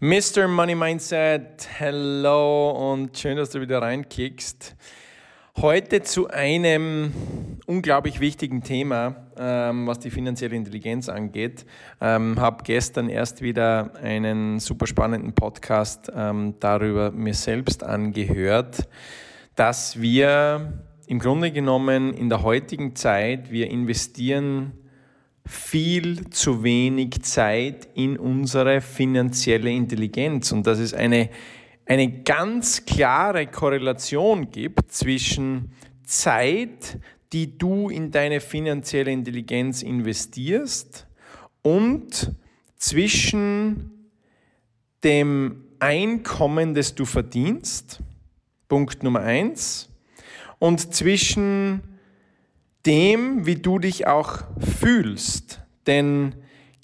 Mr. Money Mindset, hello und schön, dass du wieder reinklickst. Heute zu einem unglaublich wichtigen Thema, ähm, was die finanzielle Intelligenz angeht. Ähm, habe gestern erst wieder einen super spannenden Podcast ähm, darüber mir selbst angehört, dass wir im Grunde genommen in der heutigen Zeit, wir investieren viel zu wenig Zeit in unsere finanzielle Intelligenz. Und dass es eine, eine ganz klare Korrelation gibt zwischen Zeit, die du in deine finanzielle Intelligenz investierst und zwischen dem Einkommen, das du verdienst, Punkt Nummer eins, und zwischen dem, wie du dich auch fühlst. Denn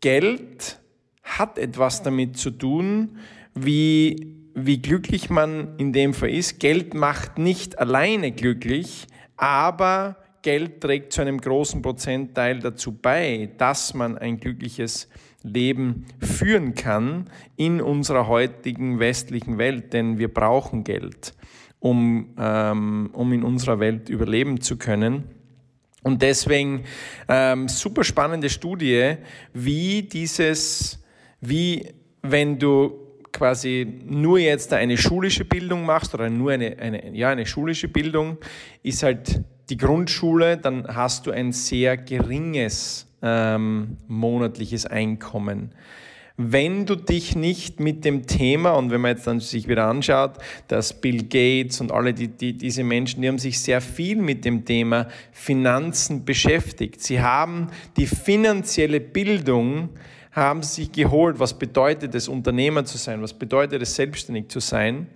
Geld hat etwas damit zu tun, wie, wie glücklich man in dem Fall ist. Geld macht nicht alleine glücklich, aber Geld trägt zu einem großen Prozentteil dazu bei, dass man ein glückliches Leben führen kann in unserer heutigen westlichen Welt, denn wir brauchen Geld, um, ähm, um in unserer Welt überleben zu können. Und deswegen ähm, super spannende Studie, wie dieses, wie wenn du quasi nur jetzt eine schulische Bildung machst oder nur eine, eine, ja, eine schulische Bildung, ist halt die Grundschule, dann hast du ein sehr geringes ähm, monatliches Einkommen wenn du dich nicht mit dem Thema, und wenn man jetzt dann sich wieder anschaut, dass Bill Gates und alle die, die, diese Menschen, die haben sich sehr viel mit dem Thema Finanzen beschäftigt. Sie haben die finanzielle Bildung haben sich geholt, was bedeutet es, Unternehmer zu sein, was bedeutet es, selbstständig zu sein.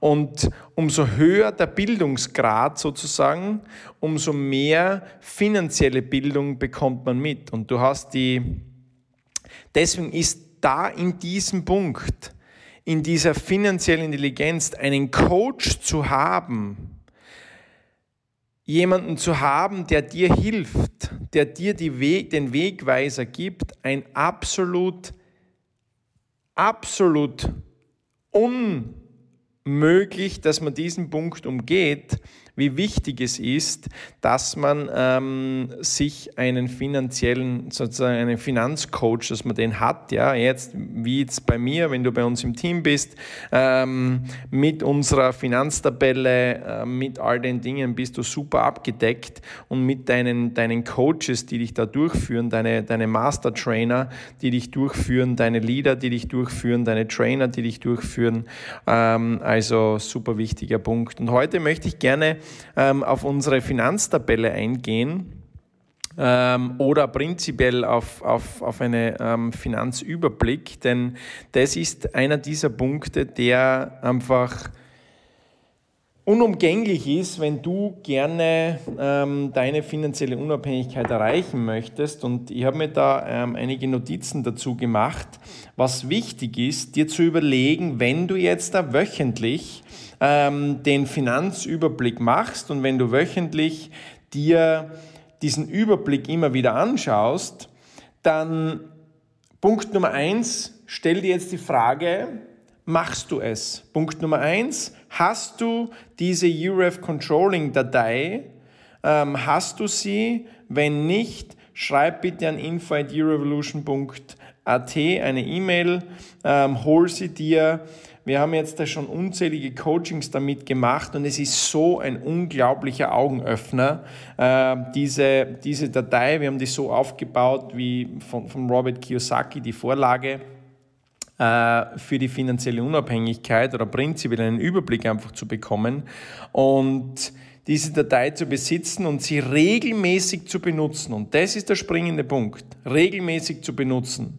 Und umso höher der Bildungsgrad sozusagen, umso mehr finanzielle Bildung bekommt man mit. Und du hast die, deswegen ist da in diesem Punkt, in dieser finanziellen Intelligenz, einen Coach zu haben, jemanden zu haben, der dir hilft, der dir Weg, den Wegweiser gibt, ein absolut, absolut unmöglich, dass man diesen Punkt umgeht, wie wichtig es ist, dass man ähm, sich einen finanziellen, sozusagen einen Finanzcoach, dass man den hat, ja, jetzt, wie jetzt bei mir, wenn du bei uns im Team bist, ähm, mit unserer Finanztabelle, äh, mit all den Dingen bist du super abgedeckt und mit deinen, deinen Coaches, die dich da durchführen, deine, deine Master Trainer, die dich durchführen, deine Leader, die dich durchführen, deine Trainer, die dich durchführen, ähm, also super wichtiger Punkt. Und heute möchte ich gerne ähm, auf unsere Finanztabelle eingehen ähm, oder prinzipiell auf, auf, auf einen ähm, Finanzüberblick, denn das ist einer dieser Punkte, der einfach unumgänglich ist, wenn du gerne ähm, deine finanzielle Unabhängigkeit erreichen möchtest. Und ich habe mir da ähm, einige Notizen dazu gemacht, was wichtig ist, dir zu überlegen, wenn du jetzt da wöchentlich ähm, den Finanzüberblick machst und wenn du wöchentlich dir diesen Überblick immer wieder anschaust, dann Punkt Nummer eins, stell dir jetzt die Frage, machst du es? Punkt Nummer eins, hast du diese UREF Controlling Datei? Ähm, hast du sie? Wenn nicht, schreib bitte an info@urevolution.at eine E-Mail, ähm, hol sie dir. Wir haben jetzt da schon unzählige Coachings damit gemacht und es ist so ein unglaublicher Augenöffner. Äh, diese, diese Datei, wir haben die so aufgebaut wie von, von Robert Kiyosaki, die Vorlage für die finanzielle Unabhängigkeit oder prinzipiell einen Überblick einfach zu bekommen und diese Datei zu besitzen und sie regelmäßig zu benutzen. Und das ist der springende Punkt. Regelmäßig zu benutzen.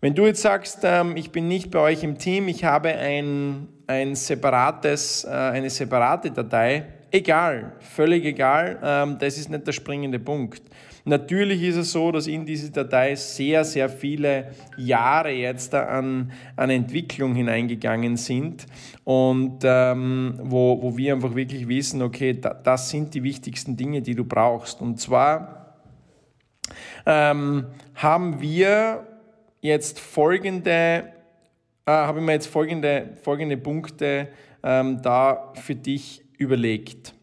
Wenn du jetzt sagst, ähm, ich bin nicht bei euch im Team, ich habe ein, ein separates, äh, eine separate Datei, egal, völlig egal, ähm, das ist nicht der springende Punkt. Natürlich ist es so, dass in diese Datei sehr, sehr viele Jahre jetzt an, an Entwicklung hineingegangen sind und ähm, wo, wo wir einfach wirklich wissen, okay, da, das sind die wichtigsten Dinge, die du brauchst. Und zwar ähm, haben wir jetzt folgende äh, habe ich jetzt folgende, folgende Punkte ähm, da für dich überlegt.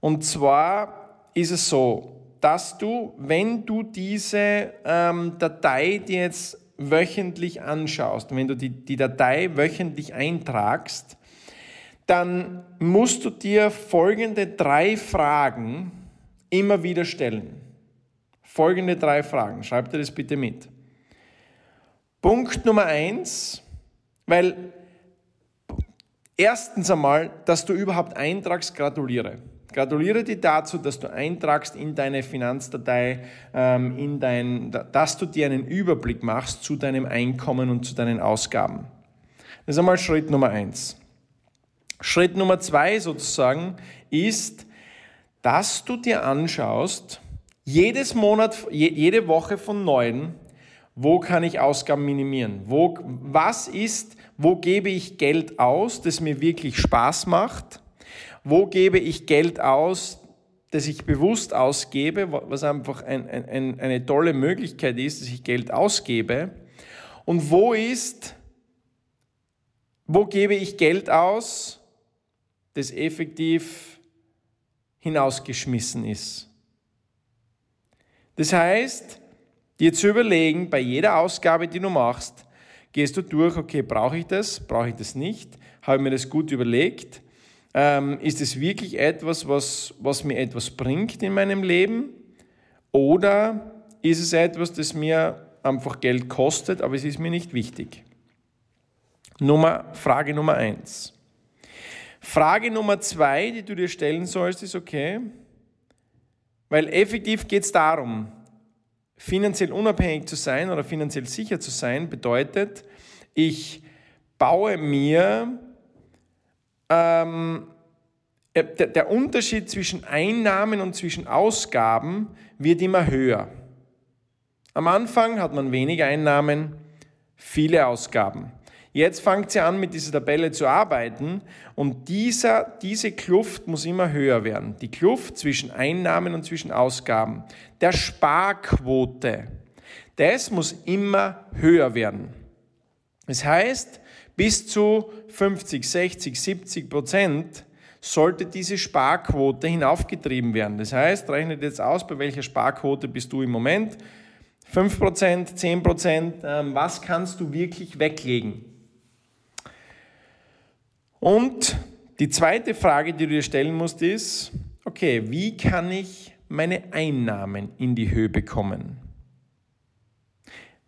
Und zwar ist es so, dass du, wenn du diese ähm, Datei dir jetzt wöchentlich anschaust, wenn du die, die Datei wöchentlich eintragst, dann musst du dir folgende drei Fragen immer wieder stellen. Folgende drei Fragen. Schreib dir das bitte mit. Punkt Nummer eins, weil erstens einmal, dass du überhaupt eintragst, gratuliere. Gratuliere dir dazu, dass du eintragst in deine Finanzdatei, ähm, in dein, dass du dir einen Überblick machst zu deinem Einkommen und zu deinen Ausgaben. Das ist einmal Schritt Nummer eins. Schritt Nummer zwei sozusagen ist, dass du dir anschaust, jedes Monat, jede Woche von neun, wo kann ich Ausgaben minimieren? Wo, was ist, wo gebe ich Geld aus, das mir wirklich Spaß macht? Wo gebe ich Geld aus, das ich bewusst ausgebe, was einfach ein, ein, eine tolle Möglichkeit ist, dass ich Geld ausgebe? Und wo ist, wo gebe ich Geld aus, das effektiv hinausgeschmissen ist? Das heißt, dir zu überlegen, bei jeder Ausgabe, die du machst, gehst du durch, okay, brauche ich das, brauche ich das nicht, habe mir das gut überlegt, ähm, ist es wirklich etwas, was, was mir etwas bringt in meinem Leben? Oder ist es etwas, das mir einfach Geld kostet, aber es ist mir nicht wichtig? Nummer, Frage Nummer eins. Frage Nummer zwei, die du dir stellen sollst, ist okay, weil effektiv geht es darum, finanziell unabhängig zu sein oder finanziell sicher zu sein, bedeutet, ich baue mir ähm, äh, der, der Unterschied zwischen Einnahmen und zwischen Ausgaben wird immer höher. Am Anfang hat man weniger Einnahmen, viele Ausgaben. Jetzt fängt sie an, mit dieser Tabelle zu arbeiten und dieser, diese Kluft muss immer höher werden. Die Kluft zwischen Einnahmen und zwischen Ausgaben. Der Sparquote, das muss immer höher werden. Das heißt, bis zu 50, 60, 70 Prozent sollte diese Sparquote hinaufgetrieben werden. Das heißt, rechnet jetzt aus, bei welcher Sparquote bist du im Moment. 5%, 10%, ähm, was kannst du wirklich weglegen? Und die zweite Frage, die du dir stellen musst, ist, okay, wie kann ich meine Einnahmen in die Höhe bekommen?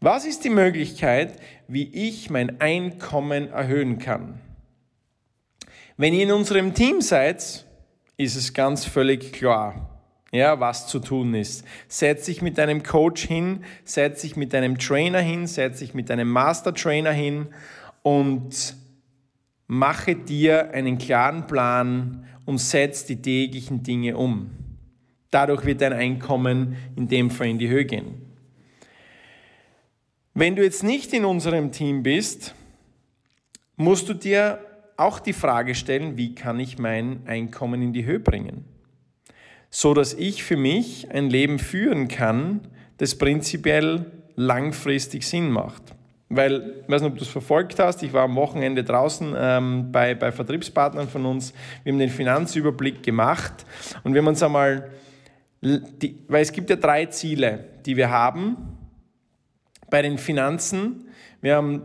Was ist die Möglichkeit, wie ich mein Einkommen erhöhen kann? Wenn ihr in unserem Team seid, ist es ganz völlig klar, ja, was zu tun ist. Setz dich mit deinem Coach hin, setz dich mit deinem Trainer hin, setz dich mit deinem Master Trainer hin und mache dir einen klaren Plan und setz die täglichen Dinge um. Dadurch wird dein Einkommen in dem Fall in die Höhe gehen. Wenn du jetzt nicht in unserem Team bist, musst du dir auch die Frage stellen, wie kann ich mein Einkommen in die Höhe bringen? So dass ich für mich ein Leben führen kann, das prinzipiell langfristig Sinn macht. Weil, ich weiß nicht, ob du es verfolgt hast, ich war am Wochenende draußen ähm, bei, bei Vertriebspartnern von uns, wir haben den Finanzüberblick gemacht und wir haben uns einmal, die, weil es gibt ja drei Ziele, die wir haben bei den Finanzen. Wir haben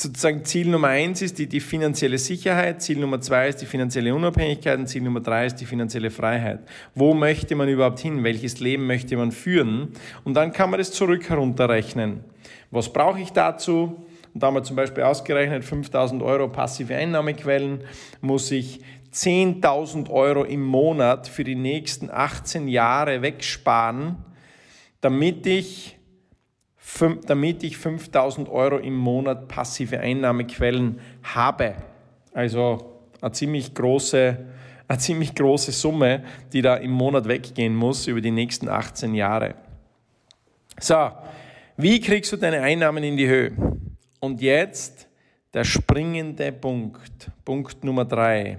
sozusagen Ziel Nummer eins ist die, die finanzielle Sicherheit, Ziel Nummer zwei ist die finanzielle Unabhängigkeit und Ziel Nummer drei ist die finanzielle Freiheit. Wo möchte man überhaupt hin? Welches Leben möchte man führen? Und dann kann man das zurück herunterrechnen. Was brauche ich dazu? Und da haben wir zum Beispiel ausgerechnet, 5000 Euro passive Einnahmequellen, muss ich 10.000 Euro im Monat für die nächsten 18 Jahre wegsparen, damit ich damit ich 5000 Euro im Monat passive Einnahmequellen habe. Also eine ziemlich große, eine ziemlich große Summe, die da im Monat weggehen muss über die nächsten 18 Jahre. So, wie kriegst du deine Einnahmen in die Höhe? Und jetzt der springende Punkt, Punkt Nummer drei.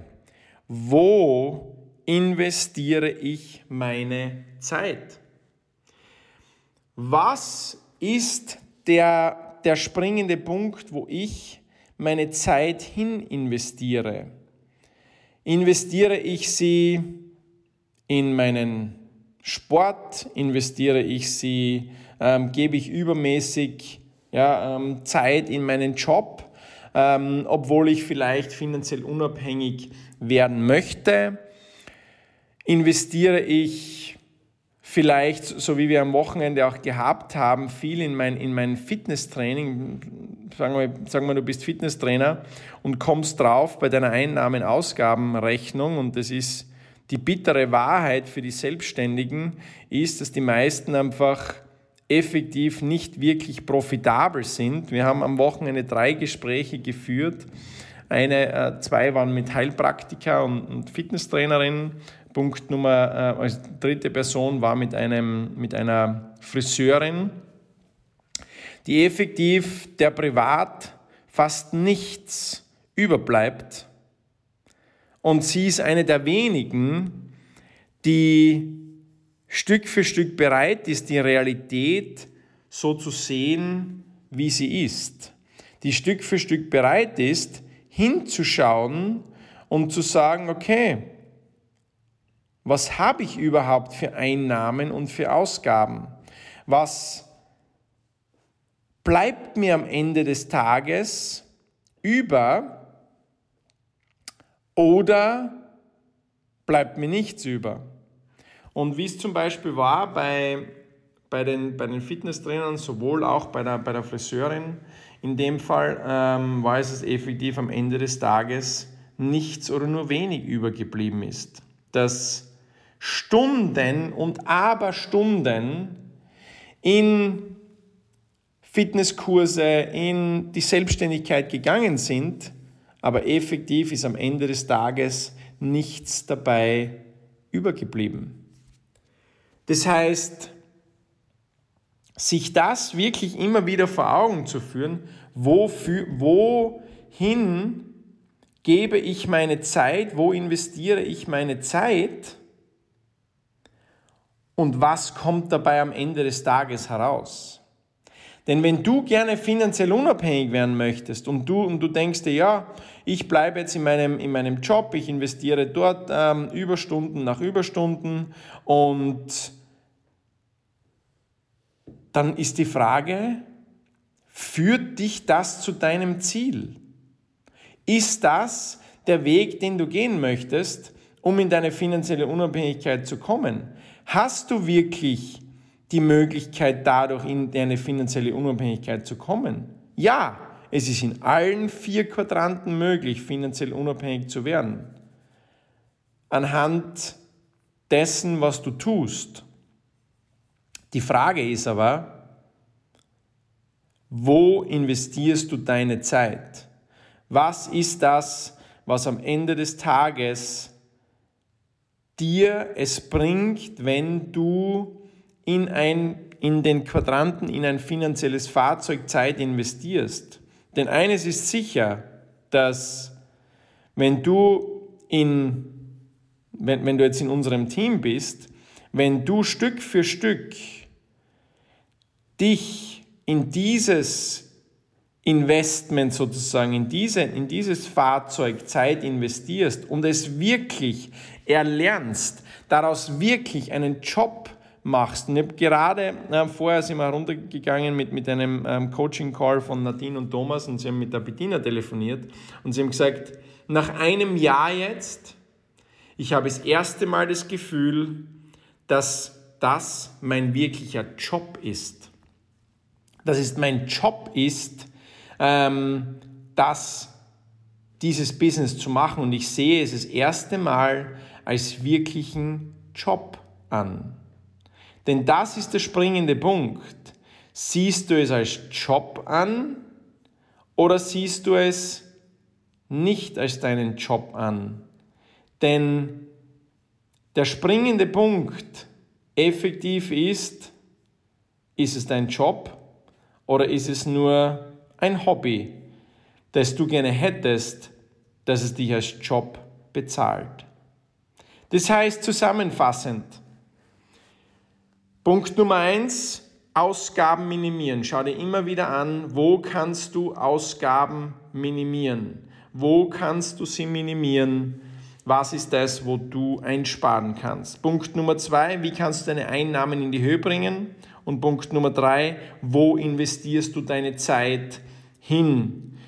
Wo investiere ich meine Zeit? Was ist der der springende Punkt, wo ich meine Zeit hin investiere. Investiere ich sie in meinen Sport, investiere ich sie, ähm, gebe ich übermäßig ja, ähm, Zeit in meinen Job, ähm, obwohl ich vielleicht finanziell unabhängig werden möchte, investiere ich vielleicht, so wie wir am Wochenende auch gehabt haben, viel in mein, in mein Fitnesstraining. Sagen wir, sagen wir, du bist Fitnesstrainer und kommst drauf bei deiner Einnahmen-Ausgabenrechnung und das ist die bittere Wahrheit für die Selbstständigen, ist, dass die meisten einfach effektiv nicht wirklich profitabel sind. Wir haben am Wochenende drei Gespräche geführt. Eine, äh, zwei waren mit Heilpraktiker und, und Fitnesstrainerin Punkt Nummer, äh, als dritte Person war mit, einem, mit einer Friseurin, die effektiv der privat fast nichts überbleibt. Und sie ist eine der wenigen, die Stück für Stück bereit ist, die Realität so zu sehen, wie sie ist. Die Stück für Stück bereit ist, hinzuschauen und zu sagen, okay, was habe ich überhaupt für Einnahmen und für Ausgaben? Was bleibt mir am Ende des Tages über oder bleibt mir nichts über? Und wie es zum Beispiel war bei, bei, den, bei den Fitnesstrainern, sowohl auch bei der, bei der Friseurin, in dem Fall ähm, war es effektiv am Ende des Tages nichts oder nur wenig übergeblieben ist. Das Stunden und Aberstunden in Fitnesskurse, in die Selbstständigkeit gegangen sind, aber effektiv ist am Ende des Tages nichts dabei übergeblieben. Das heißt, sich das wirklich immer wieder vor Augen zu führen, wofür, wohin gebe ich meine Zeit, wo investiere ich meine Zeit, und was kommt dabei am Ende des Tages heraus. Denn wenn du gerne finanziell unabhängig werden möchtest und du, und du denkst dir, ja, ich bleibe jetzt in meinem, in meinem Job, ich investiere dort ähm, Überstunden nach Überstunden und dann ist die Frage, führt dich das zu deinem Ziel? Ist das der Weg, den du gehen möchtest, um in deine finanzielle Unabhängigkeit zu kommen? Hast du wirklich die Möglichkeit, dadurch in deine finanzielle Unabhängigkeit zu kommen? Ja, es ist in allen vier Quadranten möglich, finanziell unabhängig zu werden. Anhand dessen, was du tust. Die Frage ist aber, wo investierst du deine Zeit? Was ist das, was am Ende des Tages dir es bringt, wenn du in, ein, in den Quadranten, in ein finanzielles Fahrzeug Zeit investierst. Denn eines ist sicher, dass wenn du in, wenn, wenn du jetzt in unserem Team bist, wenn du Stück für Stück dich in dieses Investment sozusagen, in, diese, in dieses Fahrzeug Zeit investierst und es wirklich erlernst, daraus wirklich einen Job machst. Und ich habe gerade äh, vorher sind wir runtergegangen mit, mit einem ähm, Coaching-Call von Nadine und Thomas und sie haben mit der Bettina telefoniert und sie haben gesagt, nach einem Jahr jetzt, ich habe das erste Mal das Gefühl, dass das mein wirklicher Job ist. Dass es mein Job ist, ähm, das, dieses Business zu machen. Und ich sehe es das erste Mal als wirklichen Job an. Denn das ist der springende Punkt. Siehst du es als Job an oder siehst du es nicht als deinen Job an? Denn der springende Punkt effektiv ist, ist es dein Job oder ist es nur ein Hobby, das du gerne hättest, dass es dich als Job bezahlt. Das heißt zusammenfassend, Punkt Nummer eins, Ausgaben minimieren. Schau dir immer wieder an, wo kannst du Ausgaben minimieren? Wo kannst du sie minimieren? Was ist das, wo du einsparen kannst? Punkt Nummer zwei, wie kannst du deine Einnahmen in die Höhe bringen? Und Punkt Nummer drei, wo investierst du deine Zeit hin?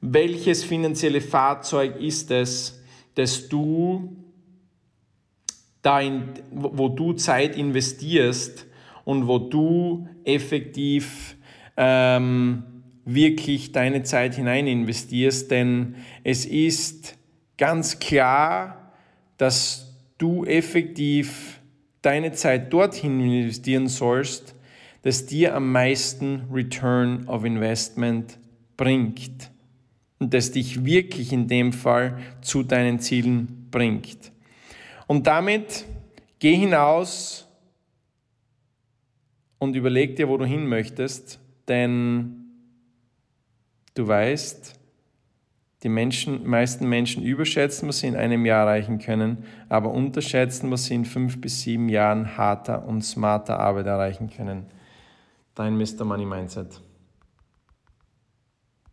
Welches finanzielle Fahrzeug ist es, das du dahin, wo du Zeit investierst und wo du effektiv ähm, wirklich deine Zeit hinein investierst, denn es ist ganz klar, dass du effektiv deine Zeit dorthin investieren sollst, dass dir am meisten Return of Investment bringt und das dich wirklich in dem Fall zu deinen Zielen bringt. Und damit geh hinaus und überleg dir, wo du hin möchtest, denn du weißt, die Menschen, meisten Menschen überschätzen, was sie in einem Jahr erreichen können, aber unterschätzen, was sie in fünf bis sieben Jahren harter und smarter Arbeit erreichen können. Dein Mr. Money Mindset.